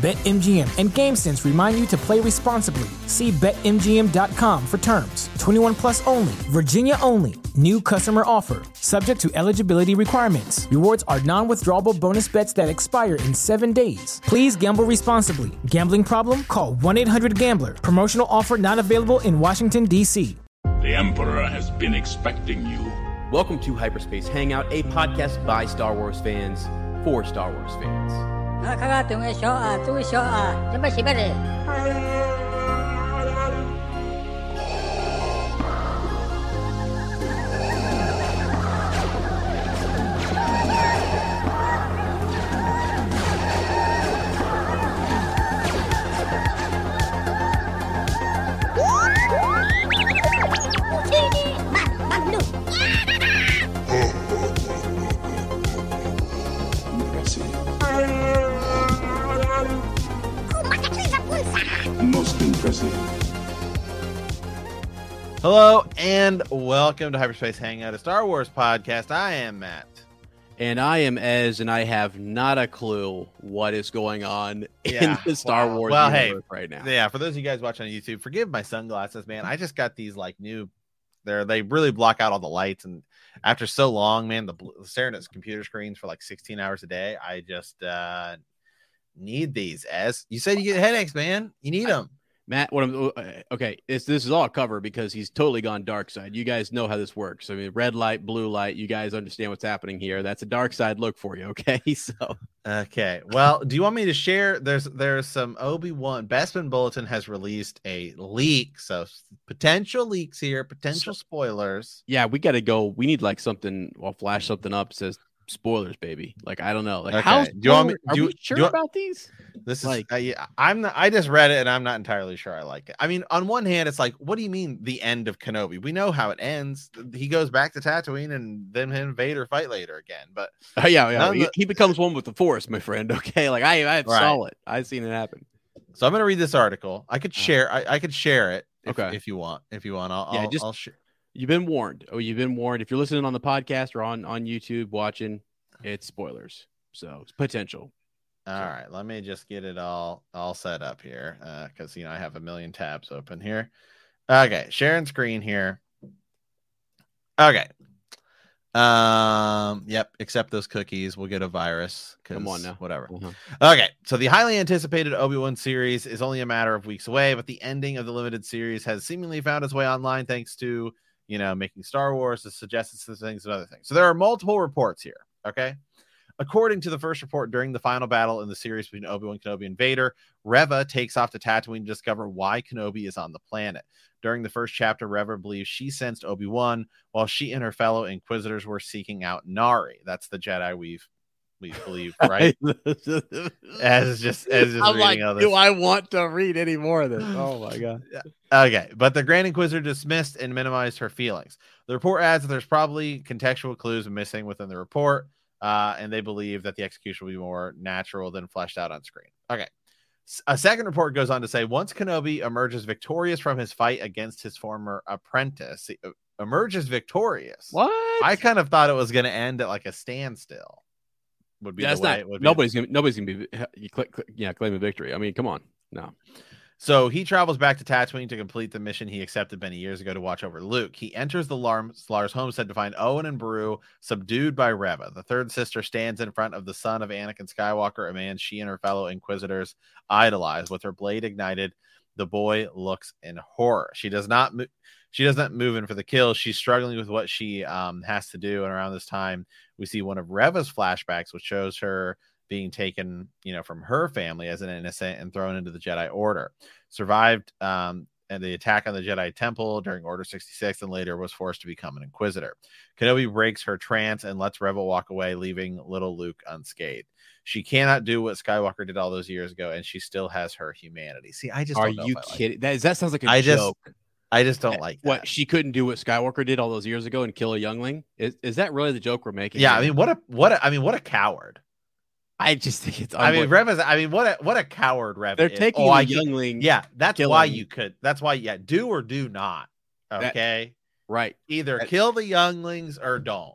BetMGM and GameSense remind you to play responsibly. See BetMGM.com for terms. 21 plus only, Virginia only. New customer offer, subject to eligibility requirements. Rewards are non withdrawable bonus bets that expire in seven days. Please gamble responsibly. Gambling problem? Call 1 800 Gambler. Promotional offer not available in Washington, D.C. The Emperor has been expecting you. Welcome to Hyperspace Hangout, a podcast by Star Wars fans for Star Wars fans. 啊，看看这位小啊，这位小啊，怎么洗白的？Welcome to Hyperspace Hangout, a Star Wars podcast. I am Matt. And I am Ez, and I have not a clue what is going on Yeah, in the Star wow. Wars Well, hey, right now. Yeah, for those of you guys watching on YouTube, forgive my sunglasses, man. I just got these like new. They're they really block out all the lights, and after so long, man, the bl- staring at computer screens for like 16 hours a day, I just uh need these. As you said, you get headaches, man. You need them. Matt, what I'm uh, okay, this this is all cover because he's totally gone dark side. You guys know how this works. I mean, red light, blue light. You guys understand what's happening here. That's a dark side look for you. Okay, so Okay. Well, do you want me to share? There's there's some Obi Wan. Bespin Bulletin has released a leak, so potential leaks here, potential spoilers. yeah, we got to go. We need like something. I'll flash something up. Says spoilers, baby. Like I don't know. Like Okay. how Do you want me- are you- we sure you- about these? This is Like- yeah, I'm not, I just read it and I'm not entirely sure I like it. I mean, on one hand, it's like, what do you mean the end of Kenobi? We know how it ends. He goes back to Tatooine, and then him and Vader fight later again. But Uh, yeah, yeah. He, the- he becomes one with the force, my friend. Okay, like I, I saw it. I seen it happen. so I'm gonna read this article. I could Uh. share. I, I could share it. If, Okay. If you want, if you want, I'll. Yeah, I'll, just- I'll sh- You've been warned. Oh, you've been warned. If you're listening on the podcast or on on YouTube watching, it's spoilers. So it's potential. All right, let me just get it all all set up here because you know I have a million tabs open here. Okay, sharing screen here. Okay. Um. Yep. Accept those cookies. We'll get a virus. Come on now. Whatever. Uh-huh. Okay, so the highly anticipated Obi Wan series is only a matter of weeks away, but the ending of the limited series has seemingly found its way online thanks to you know making Star Wars, the suggested things and other things. So there are multiple reports here. Okay, according to the first report, during the final battle in the series between Obi Wan Kenobi and Vader, Reva takes off to Tatooine to discover why Kenobi is on the planet. During the first chapter, Reva believes she sensed Obi Wan while she and her fellow Inquisitors were seeking out Nari. That's the Jedi we've we believe, right? as just as just I'm reading like, do I want to read any more of this? Oh my god. Okay, but the Grand Inquisitor dismissed and minimized her feelings. The report adds that there's probably contextual clues missing within the report, uh, and they believe that the execution will be more natural than fleshed out on screen. Okay. A second report goes on to say once Kenobi emerges victorious from his fight against his former apprentice, emerges victorious. What? I kind of thought it was going to end at like a standstill. Would be yeah, the way not. it would be. Nobody's gonna. Nobody's gonna be. You click, click, yeah, claim a victory. I mean, come on. No. So he travels back to Tatooine to complete the mission he accepted many years ago to watch over Luke. He enters the Lars, Lars homestead to find Owen and Beru subdued by Reva. The third sister stands in front of the son of Anakin Skywalker, a man she and her fellow Inquisitors idolize. With her blade ignited, the boy looks in horror. She does not mo- she doesn't move in for the kill. She's struggling with what she um, has to do. And around this time, we see one of Reva's flashbacks, which shows her being taken, you know, from her family as an innocent and thrown into the Jedi Order. Survived um, and the attack on the Jedi Temple during Order 66 and later was forced to become an Inquisitor. Kenobi breaks her trance and lets Reva walk away, leaving little Luke unscathed. She cannot do what Skywalker did all those years ago, and she still has her humanity. See, I just Are don't know you I like kidding? That, that sounds like a I just joke. I just don't eh, like what that. she couldn't do what Skywalker did all those years ago and kill a youngling. Is, is that really the joke we're making? Yeah, I mean, what a what a I mean, what a coward. I just think it's. I mean. Rev is. I mean, what a what a coward Rev. they're is. taking Oh, get- youngling. Yeah, that's why you could. That's why. Yeah, do or do not. That- Okay, right, either that- kill the younglings or don't.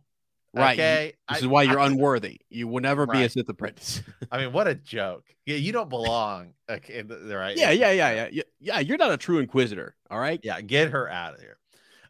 Right. You- Okay, This I- is why you're I- unworthy. You will never be a Right. Sith apprentice. I mean, what a joke. Yeah, you don't belong. Okay, right? yeah, yeah, yeah, yeah, yeah. Yeah, you're not a true Inquisitor. All right. Yeah, get her out of here.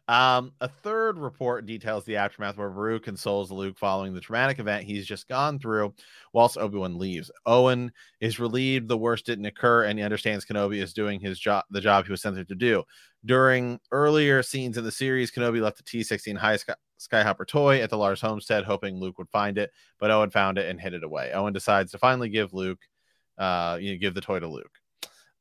Um, a third report details the aftermath where Beru consoles Luke following the traumatic event he's just gone through, whilst Obi Wan leaves. Owen is relieved the worst didn't occur, and he understands Kenobi is doing his job, the job he was sent there to do. During earlier scenes in the series, Kenobi left the T sixteen high sky, Skyhopper toy at the Lars homestead, hoping Luke would find it, but Owen found it and hid it away. Owen decides to finally give Luke, uh, you know, give the toy to Luke.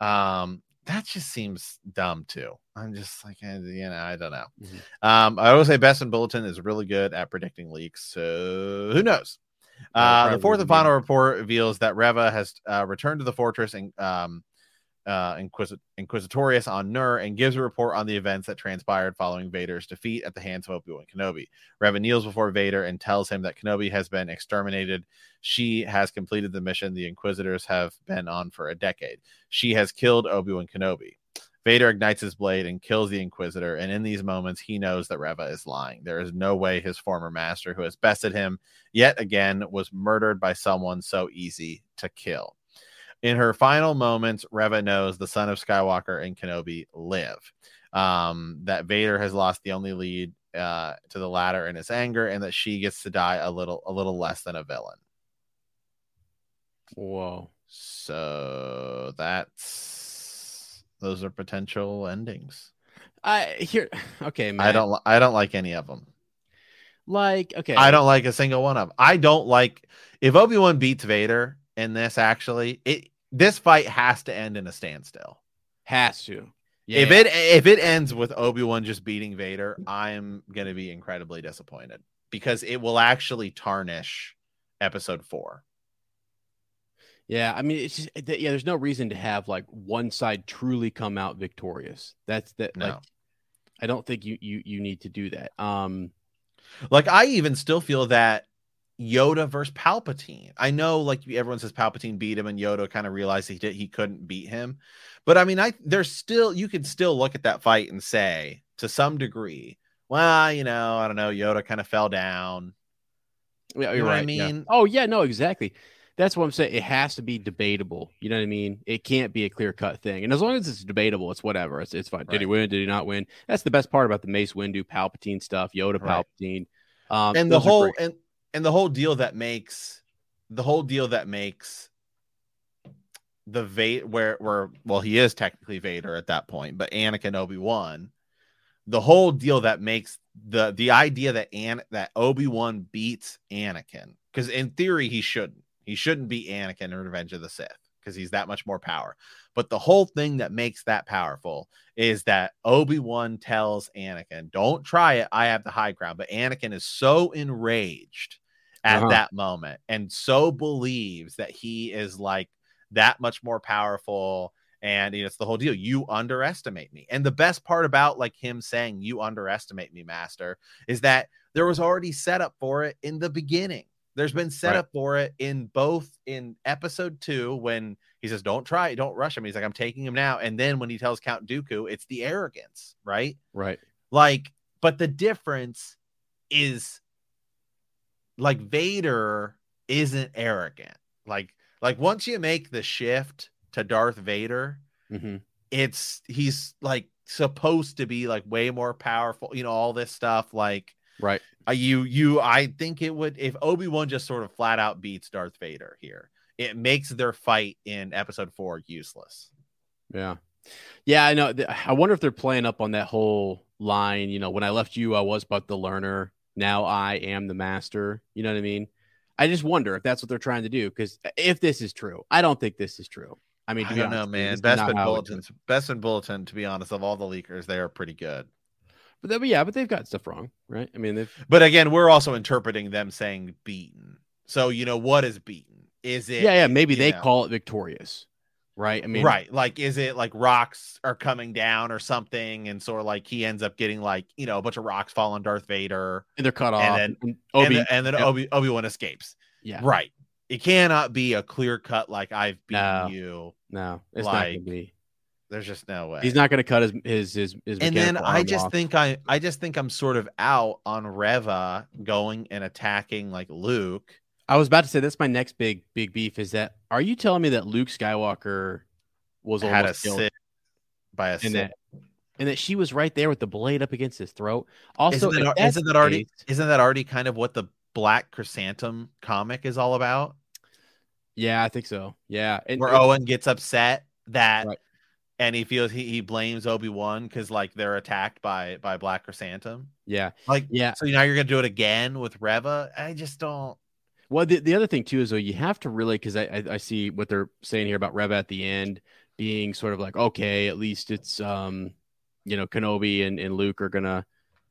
Um, that just seems dumb too. I'm just like, eh, you know, I don't know. Mhm. Um, I always say Bespin Bulletin is really good at predicting leaks. So who knows? Uh, the fourth and final report reveals that Reva has uh, returned to the fortress and um, uh, Inquisit- Inquisitorius on Nur and gives a report on the events that transpired following Vader's defeat at the hands of Obi Wan Kenobi. Reva kneels before Vader and tells him that Kenobi has been exterminated. She has completed the mission the Inquisitors have been on for a decade. She has killed Obi Wan Kenobi. Vader ignites his blade and kills the Inquisitor, and in these moments, he knows that Reva is lying. There is no way his former master, who has bested him yet again, was murdered by someone so easy to kill. In her final moments, Reva knows the son of Skywalker and Kenobi live. Um, that Vader has lost the only lead uh, to the latter in his anger, and that she gets to die a little, a little less than a villain. Whoa. So that's those are potential endings. I here. Okay, man. I don't, I don't like any of them. like. Okay. I don't like a single one of them. I don't like if Obi Wan beats Vader in this. Actually, it this fight has to end in a standstill. Has to. Yeah. If it if it ends with Obi Wan just beating Vader, I'm gonna be incredibly disappointed because it will actually tarnish Episode Four. Yeah, I mean, it's just yeah. There's no reason to have like one side truly come out victorious. That's that. No. Like, I don't think you you you need to do that. Um, Like I even still feel that Yoda versus Palpatine. I know like everyone says Palpatine beat him and Yoda kind of realized he did he couldn't beat him. But I mean I there's still you could still look at that fight and say to some degree, well, you know, I don't know, Yoda kind of fell down. yeah, You you're know what I right. yeah. mean? Oh yeah, no, exactly. That's what I'm saying. It has to be debatable. You know what I mean? It can't be a clear cut thing. And as long as it's debatable, it's whatever. It's it's fine. Did he win? Did he not win? That's the best part about the Mace Windu Palpatine stuff. Yoda Right. Palpatine. Um, and the whole and and the whole deal that makes the whole deal that makes the Vader where where well he is technically Vader at that point, but Anakin Obi Wan, the whole deal that makes the the idea that An that Obi Wan beats Anakin because in theory he shouldn't he shouldn't beat Anakin in Revenge of the Sith because he's that much more power. But the whole thing that makes that powerful is that Obi Wan tells Anakin, "Don't try it. I have the high ground." But Anakin is so enraged at Uh-huh. that moment and so believes that he is like that much more powerful. And you know, it's the whole deal. You underestimate me. And the best part about like him saying, "You underestimate me, Master," is that there was already set up for it in the beginning. There's been set up for it in both in episode two when he says, Don't try it, don't rush him. He's like, I'm taking him now. And then when he tells Count Dooku, it's the arrogance, right? right. Like, but the difference is like Vader isn't arrogant. Like, like once you make the shift to Darth Vader, hmm it's he's like supposed to be like way more powerful, you know, all this stuff. Like, Right. uh, you you I think it would if Obi-Wan just sort of flat out beats Darth Vader here. It makes their fight in episode 4 useless. Yeah. Yeah, I know. I wonder if they're playing up on that whole line. You know, when I left you, I was but the learner. Now I am the master. You know what I mean? I just wonder if that's what they're trying to do. Because if this is true, I don't think this is true. I mean, to I be don't know, man. Best is not Bespin how it- Bulletin's Bespin Bulletin, to be honest, of all the leakers, they are pretty good. But, they- but yeah, but they've got stuff wrong, right? I mean, they've But again, we're also interpreting them saying beaten. So you know what is beaten? Is it yeah, yeah. Maybe they know, call it victorious, right? I mean, right. Like, is it like rocks are coming down or something? And sort of like he ends up getting like, you know, a bunch of rocks fall on Darth Vader. and they're cut off. And then- and and, Obi, and then yep. Obi Obi Wan escapes. yeah, Right. It cannot be a clear cut like I've beaten No. you. no, it's not gonna be. There's just no way. He's not gonna cut his his his. his and then I just off. think I I just think I'm sort of out on Reva going and attacking like Luke. I was about to say that's my next big big beef. Is that are you telling me that Luke Skywalker was had a sit by a and sit. that and that she was right there with the blade up against his throat? Also, isn't that, isn't that already case- isn't that already kind of what the Black Chrysanthemum comic is all about? Yeah, I think so. Yeah, and, Where and- Owen gets upset that Right. and he feels he, he blames Obi-Wan because like they're attacked by by Black Chrysanthemum. yeah, Like yeah. so now you're gonna do it again with Reva. I just don't Well, the, the other thing too is though you have to really because I, I I see what they're saying here about Reva at the end being sort of like okay, at least it's um you know Kenobi and, and Luke are gonna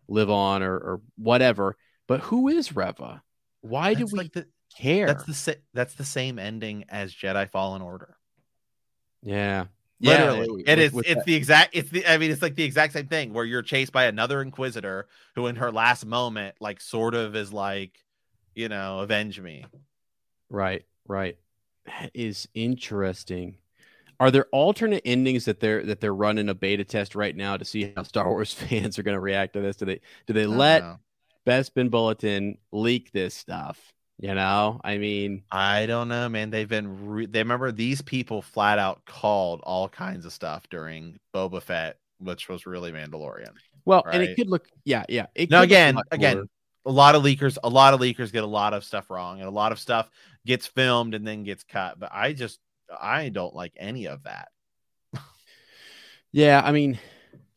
live on or or whatever. But who is Reva? Why do we like the care? that's the sa- that's the same ending as Jedi Fallen Order. yeah, yeah. Literally, it with- is. with it's that- the exact. It's the. I mean, it's like the exact same thing where you're chased by another Inquisitor who, in her last moment, like sort of is like, you know, avenge me. Right, right. That is interesting. Are there alternate endings that they're that they're running a beta test right now to see how Star Wars fans are going to react to this? Do they do they let know. Bespin Bulletin leak this stuff? You know, I mean, I don't know, man. They've been. Re- they remember these people flat out called all kinds of stuff during Boba Fett, which was really Mandalorian. well, and it could look, yeah, yeah. It Now could again, again. A lot of leakers, a lot of leakers get a lot of stuff wrong, and a lot of stuff gets filmed and then gets cut. But I just, I don't like any of that. yeah. I mean,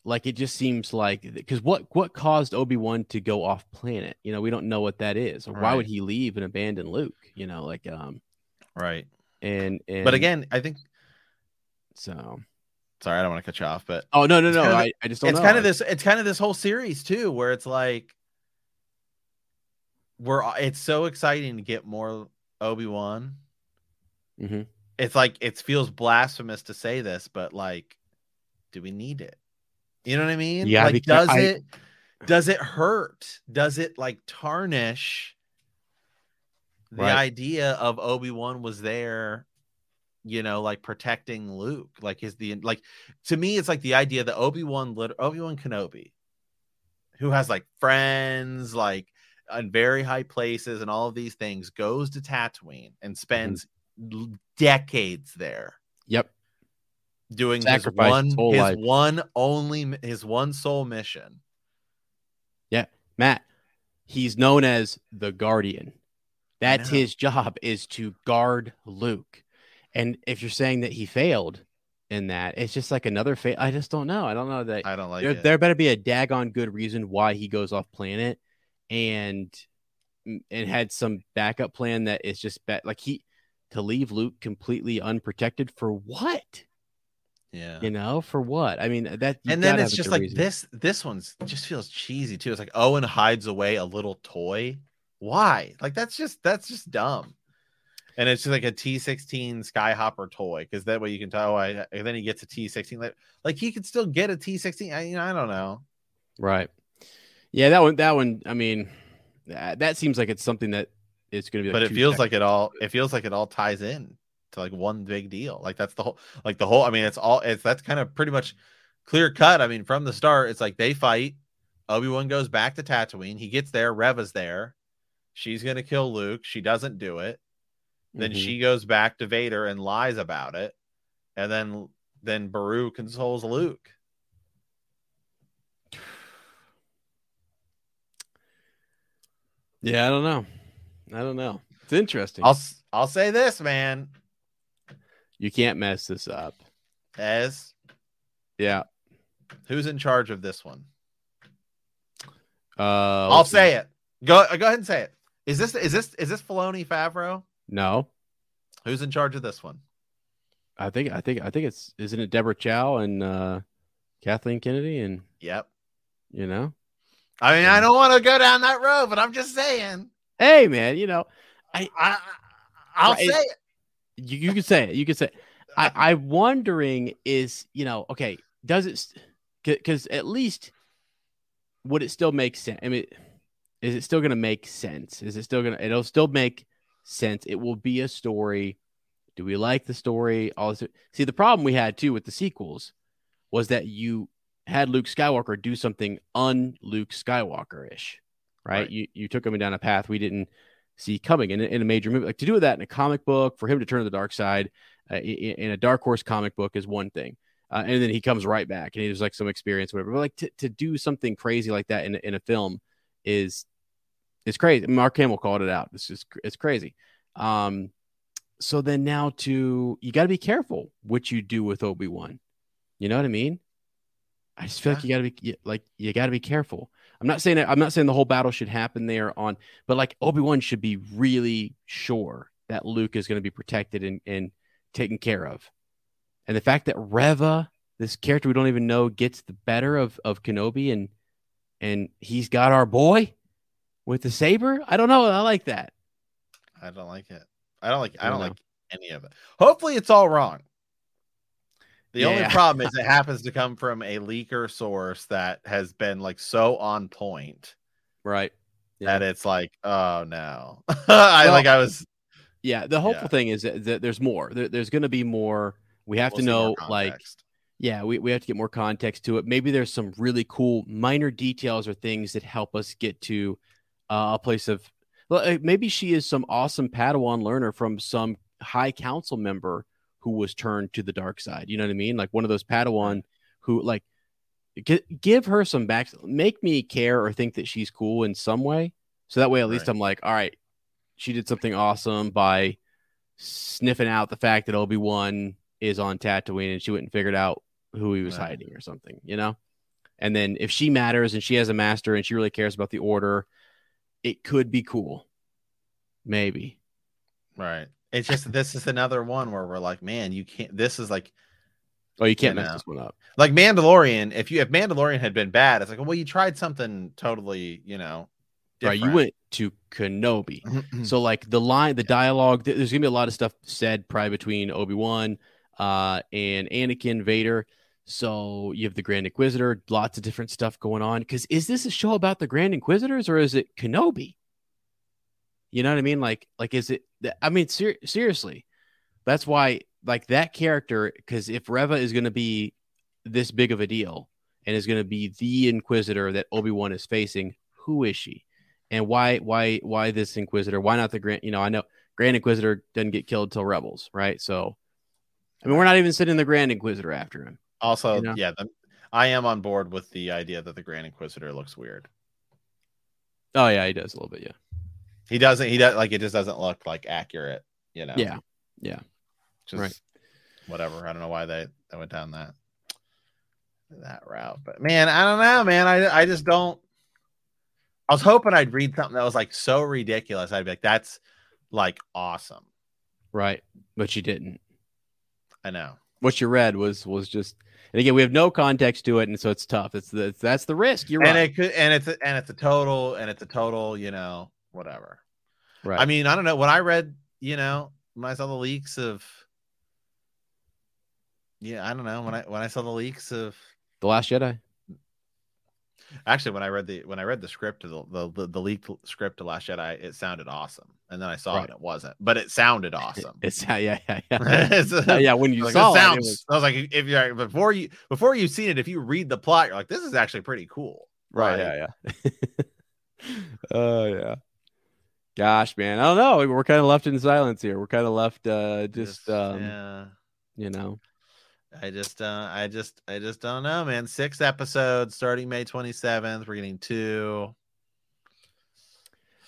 like it just seems like because what what caused Obi Wan to go off planet? You know, we don't know what that is, or why would he leave and abandon Luke? You know, like um, Right. and and But again, I think. so Sorry, I don't want to cut you off, but oh no no no, I, I just don't it's know. kind of this. It's kind of this whole series too, where it's like we're. It's so exciting to get more Obi Wan. Mhm. It's like it feels blasphemous to say this, but like, do we need it? You know what I mean? Yeah, Like, does I- it? Does it hurt? Does it like tarnish the Right. idea of Obi Wan was there? You know, like protecting Luke, like is the like to me, it's like the idea that Obi Wan, Obi Wan Kenobi, who has like friends, like in very high places and all of these things, goes to Tatooine and mm-hmm. spends l- decades there Yep. doing his Sacrificed one, his his one only, his one sole mission. Yeah, Matt, he's known as the Guardian. That's his job is to guard Luke. And if you're saying that he failed in that, it's just like another fail. I just don't know. I don't know that I don't like there, it. there better be a daggone good reason why he goes off planet and and had some backup plan that is just bad. like he to leave Luke completely unprotected for what? yeah. You know, for what? I mean, that and then it's just like reason. this this one's just feels cheesy too it's like owen hides away a little toy why like that's just that's just dumb and it's just like a t16 skyhopper toy because that way you can tell oh, I, and then he gets a t16 like, like he could still get a t16 I, you know, I don't know Right. Yeah, that one. That one. I mean, that, that seems like it's something that it's going to be. but it feels sec- like it all it feels like it all ties in to like one big deal like that's the whole like the whole i mean it's all it's that's kind of pretty much clear cut i mean from the start it's like they fight obi-wan goes back to tatooine he gets there reva's there she's gonna kill luke she doesn't do it then Mhm. she goes back to vader and lies about it and then then beru consoles luke Yeah, I don't know. I don't know. It's interesting. i'll i'll say this man you can't mess this up. as Yeah. who's in charge of this one Uh, I'll say it. Go go ahead and say it. Is this is this is this Filoni Favreau? no. Who's in charge of this one? I think I think I think it's isn't it Deborah Chow and uh, Kathleen Kennedy and Yep. you know. I mean, I don't want to go down that road, but I'm just saying. Hey man, you know I, I'll Right. say it. you, you can say it. You can say it. I, I'm wondering is, you know, okay, does it, because at least would it still make sense? I mean, is it still going to make sense? Is it still going to, it'll still make sense. It will be a story. Do we like the story? All this. See, the problem we had too with the sequels was that you had Luke Skywalker do something un Luke Skywalker ish, right? Right. You, you took him down a path we didn't see coming in, a- in a major movie. Like to do that in a comic book, for him to turn to the dark side uh, i- i- in a Dark Horse comic book is one thing. Uh, and then he comes right back and he has like some experience, whatever. But like to, to do something crazy like that in, a- in a film is is crazy. Mark Hamill called it out. It's just it's crazy. Um, so then now to you got to be careful what you do with Obi Wan. You know what I mean? I just feel like you got to be like you got to be careful. I'm not saying that, I'm not saying the whole battle should happen there on, but like Obi Wan should be really sure that Luke is going to be protected and, and taken care of. And the fact that Reva, this character we don't even know, gets the better of of Kenobi and and he's got our boy with the saber. I don't know. I like that. I don't like it. I don't like. I I don't know. like any of it. Hopefully, it's all wrong. The only problem is it happens to come from a leaker source that has been like so on point Right. Yeah. that it's like, oh no. I Well, like. I was. Yeah. The hopeful Yeah. thing is that, that there's more. There, there's going to be more. We have we'll to know, like, yeah, we, we have to get more context to it. Maybe there's some really cool minor details or things that help us get to uh, a place of. Well, uh, maybe she is some awesome Padawan learner from some high council member who was turned to the dark side. You know what I mean? Like one of those Padawan who, like, gi- give her some back, make me care or think that she's cool in some way. So that way, at least Right. I'm like, all right, she did something awesome by sniffing out the fact that Obi Wan is on Tatooine and she went and figured out who he was Right. hiding or something, you know? And then if she matters and she has a master and she really cares about the order, it could be cool. Maybe. Right. It's just this is another one where we're like, man, you can't. This is like Oh, you can't You mess this one up. like Mandalorian. If you if Mandalorian had been bad, it's like, well, you tried something totally, you know, Right. You went to Kenobi. So like the line, the dialogue, th- there's gonna be a lot of stuff said probably between Obi Wan uh, and Anakin Vader. So you have the Grand Inquisitor, lots of different stuff going on. Because is this a show about the Grand Inquisitors or is it Kenobi? You know what I mean? Like, like is it? I mean, ser- seriously, that's why like that character. Because if Reva is gonna be this big of a deal and is gonna be the Inquisitor that Obi Wan is facing, who is she? and why why why this inquisitor why not the grand you know i know grand inquisitor doesn't get killed till rebels right so i mean we're not even sending the grand inquisitor after him Also, you know? yeah, the, I am on board with the idea that the Grand Inquisitor looks weird. oh yeah he does a little bit yeah He doesn't. He does like it. Just doesn't look like accurate. You know. yeah yeah Just right. whatever. I don't know why they, they went down that that route. But man, I don't know, man. I I just don't. I was hoping I'd read something that was like so ridiculous. I'd be like, that's like awesome. right but you didn't I know. what you read was was just and again we have no context to it and so it's tough it's the that's the risk you're and right it could and it's a, and it's a total and it's a total, you know, whatever. right I mean, I don't know. When I read, you know, when I saw the leaks of yeah, I don't know. When I when I saw the leaks of the last jedi actually when I read the when I read the script of the the, the, the leaked script to Last Jedi, it sounded awesome. And then I saw Right. it, it wasn't, but it sounded awesome. it's yeah yeah yeah yeah, uh, Uh, yeah when you like, saw it it, it was- I was like, if you're before you before you've seen it, if you read the plot, you're like, this is actually pretty cool. Right. Like, Yeah. Yeah. Oh yeah. Gosh, man, I don't know. We're kind of left in silence here. We're kind of left, uh, just, um, yeah. you know, I just uh I just I just don't know, man. Six episodes starting May 27th. We're getting two.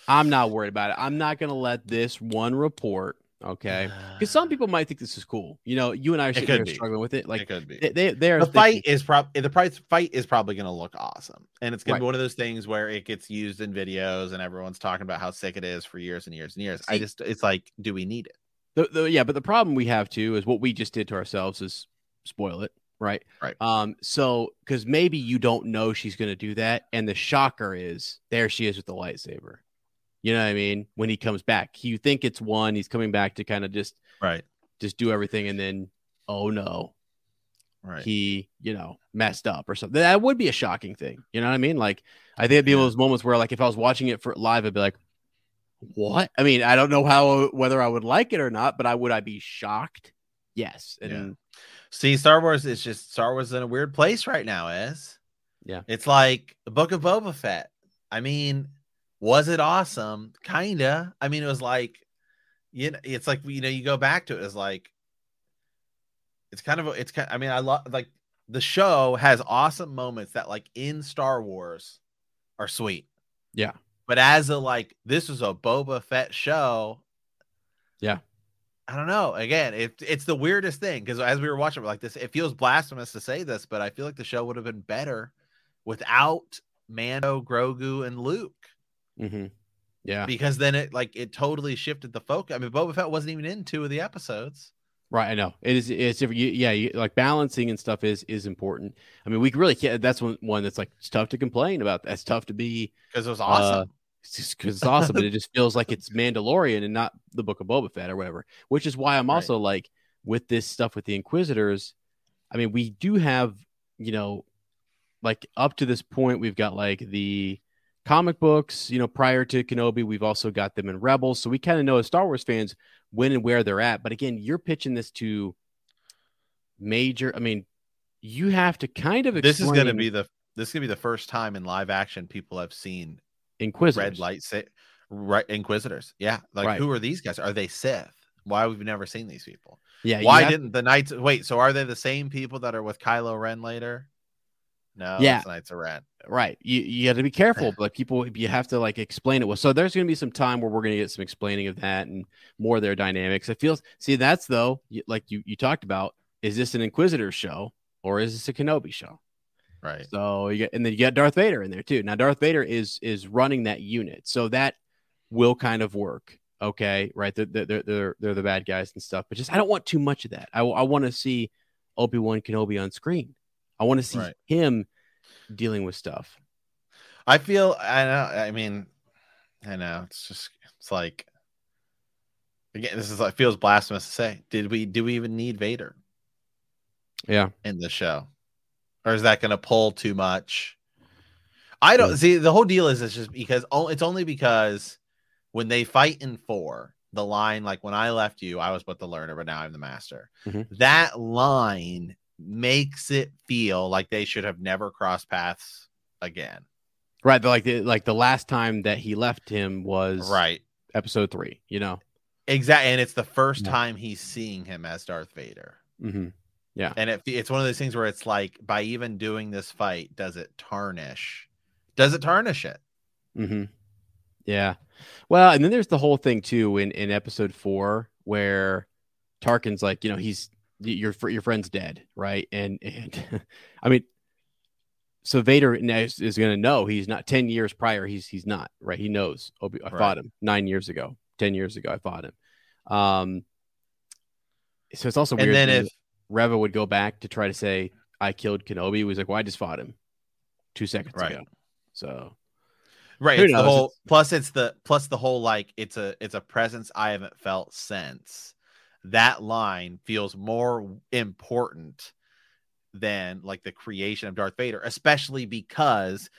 I'm not worried about it. I'm not gonna let this one report, okay? Because some people might think this is cool. You know, you and I are sitting here be. struggling with it. it Like could be. they, they they're the fight thinking- is probably the price fight is probably going to look awesome and it's going Right. to be one of those things where it gets used in videos and everyone's talking about how sick it is for years and years and years i just it's like do we need it The, the, yeah, but the problem we have too is what we just did to ourselves is spoil it, right? Right. Um, so because maybe you don't know she's gonna do that, and the shocker is there she is with the lightsaber. You know what I mean? When he comes back, you think it's one, he's coming back to kind of just Right. just do everything, and then oh no, Right. he you know messed up or something. That would be a shocking thing. You know what I mean? Like I think it'd be one of those moments where like if I was watching it for live, I'd be like, what? I mean, I don't know how whether I would like it or not, but I would I be shocked? Yes. And See, Star Wars is just Star Wars is in a weird place right now, is Yeah. It's like the Book of Boba Fett. I mean, was it awesome? Kinda. I mean, it was like, you know, it's like you know, you go back to it as like, it's kind of, it's kind. I mean, I love like the show has awesome moments that like in Star Wars are sweet. Yeah. But as a like, this was a Boba Fett show. Yeah. I don't know. Again, it, it's the weirdest thing because as we were watching, we're like this, it feels blasphemous to say this, but I feel like the show would have been better without Mando, Grogu, and Luke Mhm. yeah, because then it like it totally shifted the focus. I mean, Boba Fett wasn't even in two of the episodes. right. I know it is. It's different. You- yeah, you, like balancing and stuff is is important. I mean, we really can't. That's one one that's like it's tough to complain about. That's tough to be because it was awesome. It's just because it's awesome, but it just feels like it's Mandalorian and not the Book of Boba Fett or whatever. Which is why I'm Right. also like with this stuff with the Inquisitors. I mean, we do have, you know, like up to this point, we've got like the comic books, you know, prior to Kenobi. We've also got them in Rebels, so we kind of know as Star Wars fans when and where they're at. But again, you're pitching this to major. I mean, you have to kind of. this is going to be the this is going to be the first time in live action people have seen Inquisitors. red light sa- right inquisitors. Yeah, like Right. who are these guys? Are they Sith? Why we've never seen these people? Yeah. Why have- didn't the knights wait? So are they the same people that are with Kylo Ren later? No, Yeah. that's Knights of Ren. right. You you got to be careful but people you have to like explain it. Well so there's going to be some time where we're going to get some explaining of that and more of their dynamics. It feels see that's though like you you talked about is this an inquisitor show or is this a kenobi show? Right. so you get and then you got darth vader in there too. Now darth vader is is running that unit so that will kind of work okay? Right? They're they're they're, they're the bad guys and stuff but just i don't want too much of that. I, I want to see obi-wan kenobi on screen i want to see Right. him dealing with stuff I feel I know. I mean, I know. It's just it's like again. This is like feels blasphemous to say. Did we do we even need Vader yeah in the show, or is that going to pull too much? I don't Yeah. see. The whole deal is it's just because o- it's only because when they fight in four, the line like when I left you, I was but the learner, but now I'm the master. Mhm. That line makes it feel like they should have never crossed paths again. Right, like the like the last time that he left him was Right. episode three. You know. Exactly. And it's the first Yeah. time he's seeing him as Darth Vader. Mm-hmm. Yeah, and it, it's one of those things where it's like, by even doing this fight, does it tarnish? Does it tarnish it? Mm-hmm. Yeah. Well, and then there's the whole thing too in in episode four where Tarkin's like, you know, he's your your friend's dead, right? And and I mean, so Vader is, is going to know he's not ten years prior. He's he's not right. He knows. Obi, I Right. fought him nine years ago. Ten years ago, I fought him. Um. So it's also weird. And then if Reva would go back to try to say I killed Kenobi, he was like, "Well, I just fought him two seconds Right. ago." So right, it's the whole plus it's the plus the whole like it's a it's a presence I haven't felt since. That line feels more important than like the creation of Darth Vader, especially because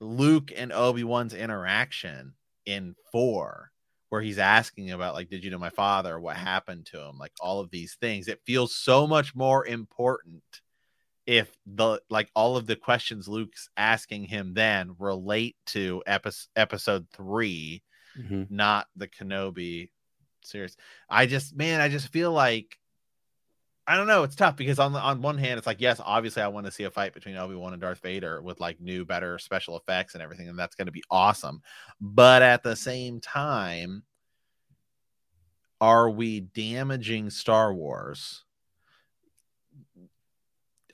Luke and Obi-Wan's interaction in 4 where he's asking about like did you know my father? What happened to him? Like all of these things. It feels so much more important if the like all of the questions Luke's asking him then relate to epi- episode 3 mhm. not the Kenobi series. I just man, I just feel like I don't know, it's tough because on the on one hand it's like yes, obviously I want to see a fight between Obi-Wan and Darth Vader with like new better special effects and everything and that's going to be awesome. But at the same time are we damaging Star Wars?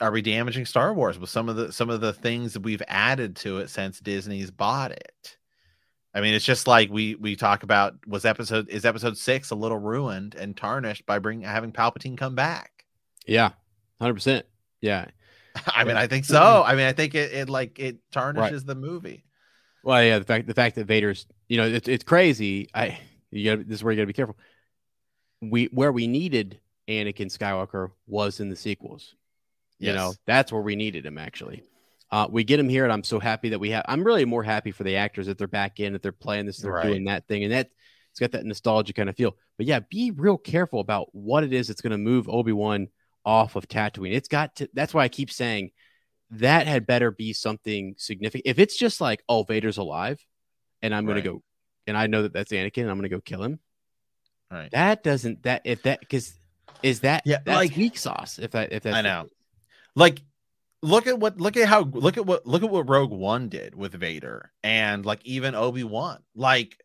Are we damaging Star Wars with some of the some of the things that we've added to it since Disney's bought it? I mean, it's just like we we talk about was episode is episode six a little ruined and tarnished by bringing having Palpatine come back. Yeah, hundred percent. Yeah. I mean, I think so. I mean, I think it, it like it tarnishes the movie. Well, yeah, the fact the fact that Vader's, you know, it's it's crazy. I you got this is where you got to be careful. We where we needed Anakin Skywalker was in the sequels. You know, that's where we needed him actually. Uh, we get them here, and I'm so happy that we have. I'm really more happy for the actors that they're back in, that they're playing this, they're Right. doing that thing, and that it's got that nostalgia kind of feel. But yeah, be real careful about what it is that's going to move Obi Wan off of Tatooine. It's got to. That's why I keep saying that had better be something significant. If it's just like, oh, Vader's alive, and I'm going Right. to go, and I know that that's Anakin, and I'm going to go kill him. Right. That doesn't that if that because is that Yeah, that's like- weak sauce if that if that's I know. Like look at what look at how look at what look at what Rogue One did with Vader and like even Obi-Wan. Like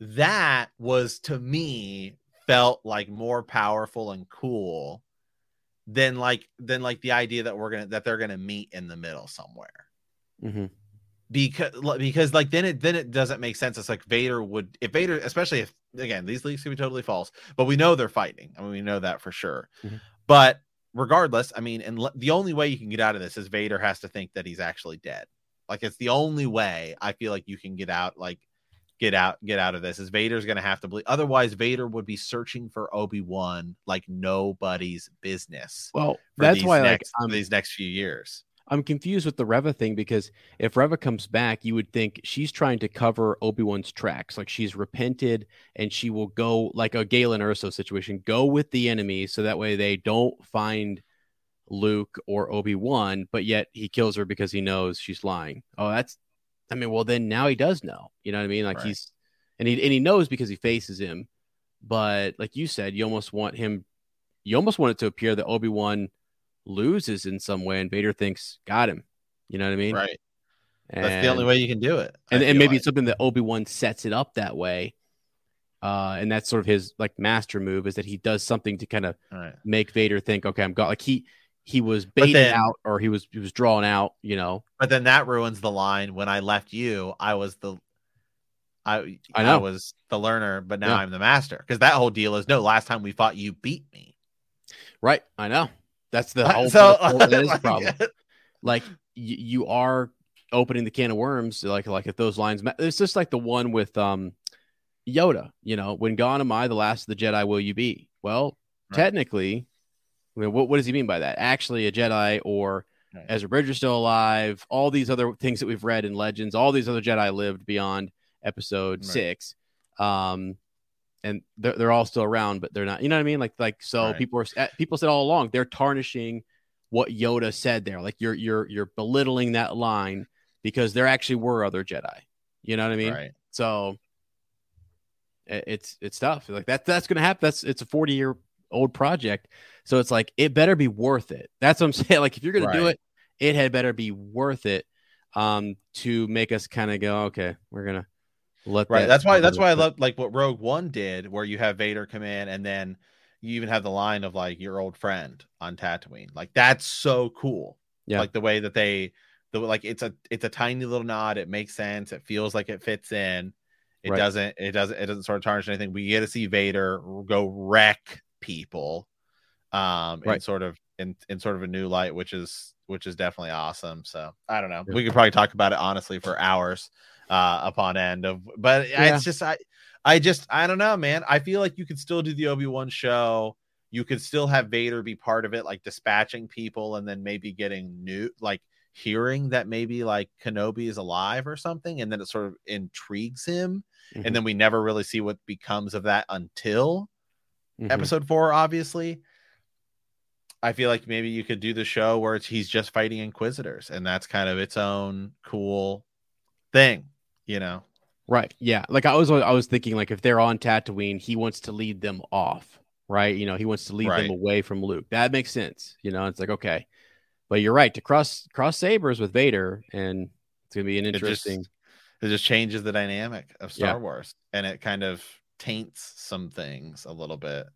that was to me felt like more powerful and cool than like than like the idea that we're gonna that they're gonna meet in the middle somewhere. Mhm. because because like then it then it doesn't make sense. It's like Vader would if Vader, especially if again these leaks could be totally false, but we know they're fighting. I mean, we know that for sure. Mhm. But regardless, I mean, and the only way you can get out of this is Vader has to think that he's actually dead. Like it's the only way I feel like you can get out. Like get out get out of this is Vader's going to have to believe. Otherwise, Vader would be searching for Obi Wan like nobody's business. Well, that's why like next, I'm these next few years. I'm confused with the Reva thing because if Reva comes back, you would think she's trying to cover Obi Wan's tracks, like she's repented and she will go like a Galen Erso situation, go with the enemy so that way they don't find Luke or Obi Wan, but yet he kills her because he knows she's lying. Oh, that's I mean, well then now he does know. You know what I mean? Like Right. he's and he and he knows because he faces him. But like you said, you almost want him you almost want it to appear that Obi Wan loses in some way and Vader thinks got him. You know what I mean? Right. And, That's the only way you can do it. I And, and maybe like. it's something that Obi Wan sets it up that way. Uh, and that's sort of his like master move is that he does something to kind of right. make Vader think, okay, I'm got like he he was baited then- out or he was he was drawn out, you know. But then that ruins the line. When I left you, I was the I I know. was the learner, but now Yeah. I'm the master. Because that whole deal is no. Last time we fought, you beat me. Right. I know. That's the whole, so that's the whole- that is the like, problem. like y- you are opening the can of worms like like if those lines it's just like the one with um yoda you know when gone am i the last of the jedi will you be well Right. technically I mean, what, what does he mean by that actually a jedi or Right. ezra bridger's still alive all these other things that we've read in legends all these other jedi lived beyond episode Right. six um and they're, they're all still around but they're not you know what i mean like like so Right. people are eh, people said all along they're tarnishing what Yoda said there. Like you're you're you're belittling that line because there actually were other Jedi. You know what I mean? right. So it- it's it's tough. Like that that's gonna happen. That's it's a 40 year old project. So it's like it better be worth it. That's what I'm saying. Like if you're gonna do it, it had better be worth it um to make us kind of go, okay, we're gonna let Right. that That's why. That's why I love like what Rogue One did, where you have Vader come in, and then you even have the line of like your old friend on Tatooine. Like that's so cool. Yeah. Like the way that they, the like it's a it's a tiny little nod. It makes sense. It feels like it fits in. It Right. doesn't. It doesn't. It doesn't sort of tarnish anything. We get to see Vader go wreck people, um, in sort of in in sort of a new light, which is which is definitely awesome. So I don't know. Yeah. We could probably talk about it honestly for hours uh upon end of but Yeah. it's just I I just I don't know, man. I feel like you could still do the Obi-Wan show. You could still have Vader be part of it, like dispatching people and then maybe getting new like hearing that maybe like Kenobi is alive or something, and then it sort of intrigues him. Mhm. And then we never really see what becomes of that until Mhm. episode four, obviously. I feel like maybe you could do the show where it's he's just fighting inquisitors, and that's kind of its own cool thing, you know. Right. Yeah. Like I was I was thinking like if they're on Tatooine, he wants to lead them off, right? You know, he wants to lead Right. them away from Luke. That makes sense. You know, it's like okay. But you're right, to cross cross sabers with Vader and it's going to be an It just- interesting It just changes the dynamic of Star Yeah. Wars, and it kind of taints some things a little bit.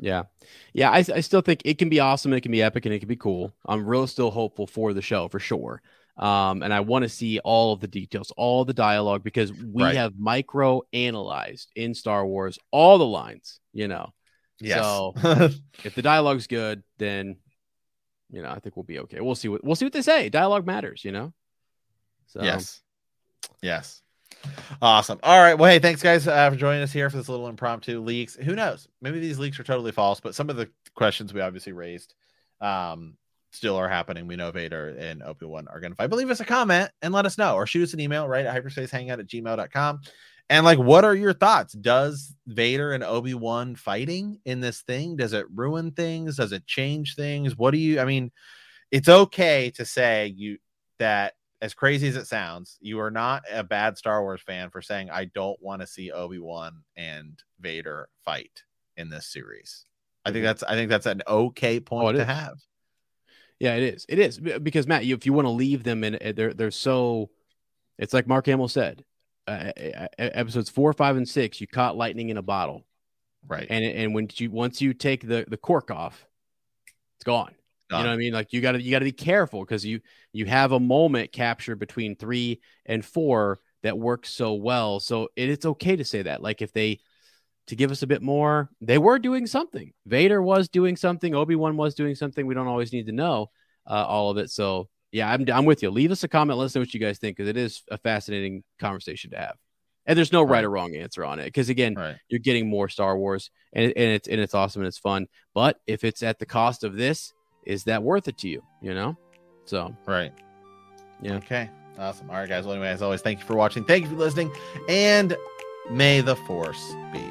Yeah. Yeah, I I still think it can be awesome, it can be epic and it can be cool. I'm real still hopeful for the show for sure. Um, and I want to see all of the details, all the dialogue, because we Right. have micro analyzed in Star Wars all the lines, you know. Yes. So if the dialogue's good, then you know, I think we'll be okay. We'll see what we'll see what they say. Dialogue matters, you know. So Yes. Yes. Awesome. All right. Well, hey, thanks guys uh, for joining us here for this little impromptu leaks. Who knows? Maybe these leaks are totally false, but some of the questions we obviously raised um, still are happening. We know Vader and Obi Wan are going to fight. But leave us a comment and let us know, or shoot us an email right at hyperspacehangout at gmail.com. And like, what are your thoughts? Does Vader and Obi Wan fighting in this thing? Does it ruin things? Does it change things? What do you? I mean, it's okay to say you that as crazy as it sounds, you are not a bad Star Wars fan for saying I don't want to see Obi Wan and Vader fight in this series. I think Mhm. that's I think that's an okay point it to is. have. Yeah, it is. It is because Matt, you, if you want to leave them in, uh, they're they're so. It's like Mark Hamill said, uh, uh, uh, episodes four, five, and six. You caught lightning in a bottle, Right. and and when you once you take the the cork off, it's gone. You know what I mean? Like you got to you got to be careful because you you have a moment captured between three and four that works so well. So it, it's okay to say that. Like if they to give us a bit more, they were doing something. Vader was doing something. Obi Wan was doing something. We don't always need to know uh, all of it. So yeah, I'm I'm with you. Leave us a comment. Let us know what you guys think because it is a fascinating conversation to have. And there's no right, Right. or wrong answer on it because again, right. you're getting more Star Wars, and, and it's and it's awesome and it's fun. But if it's at the cost of this, is that worth it to you? You know, so Right. Yeah. Okay. Awesome. All right, guys. Well, anyway, as always, thank you for watching. Thank you for listening. And may the force be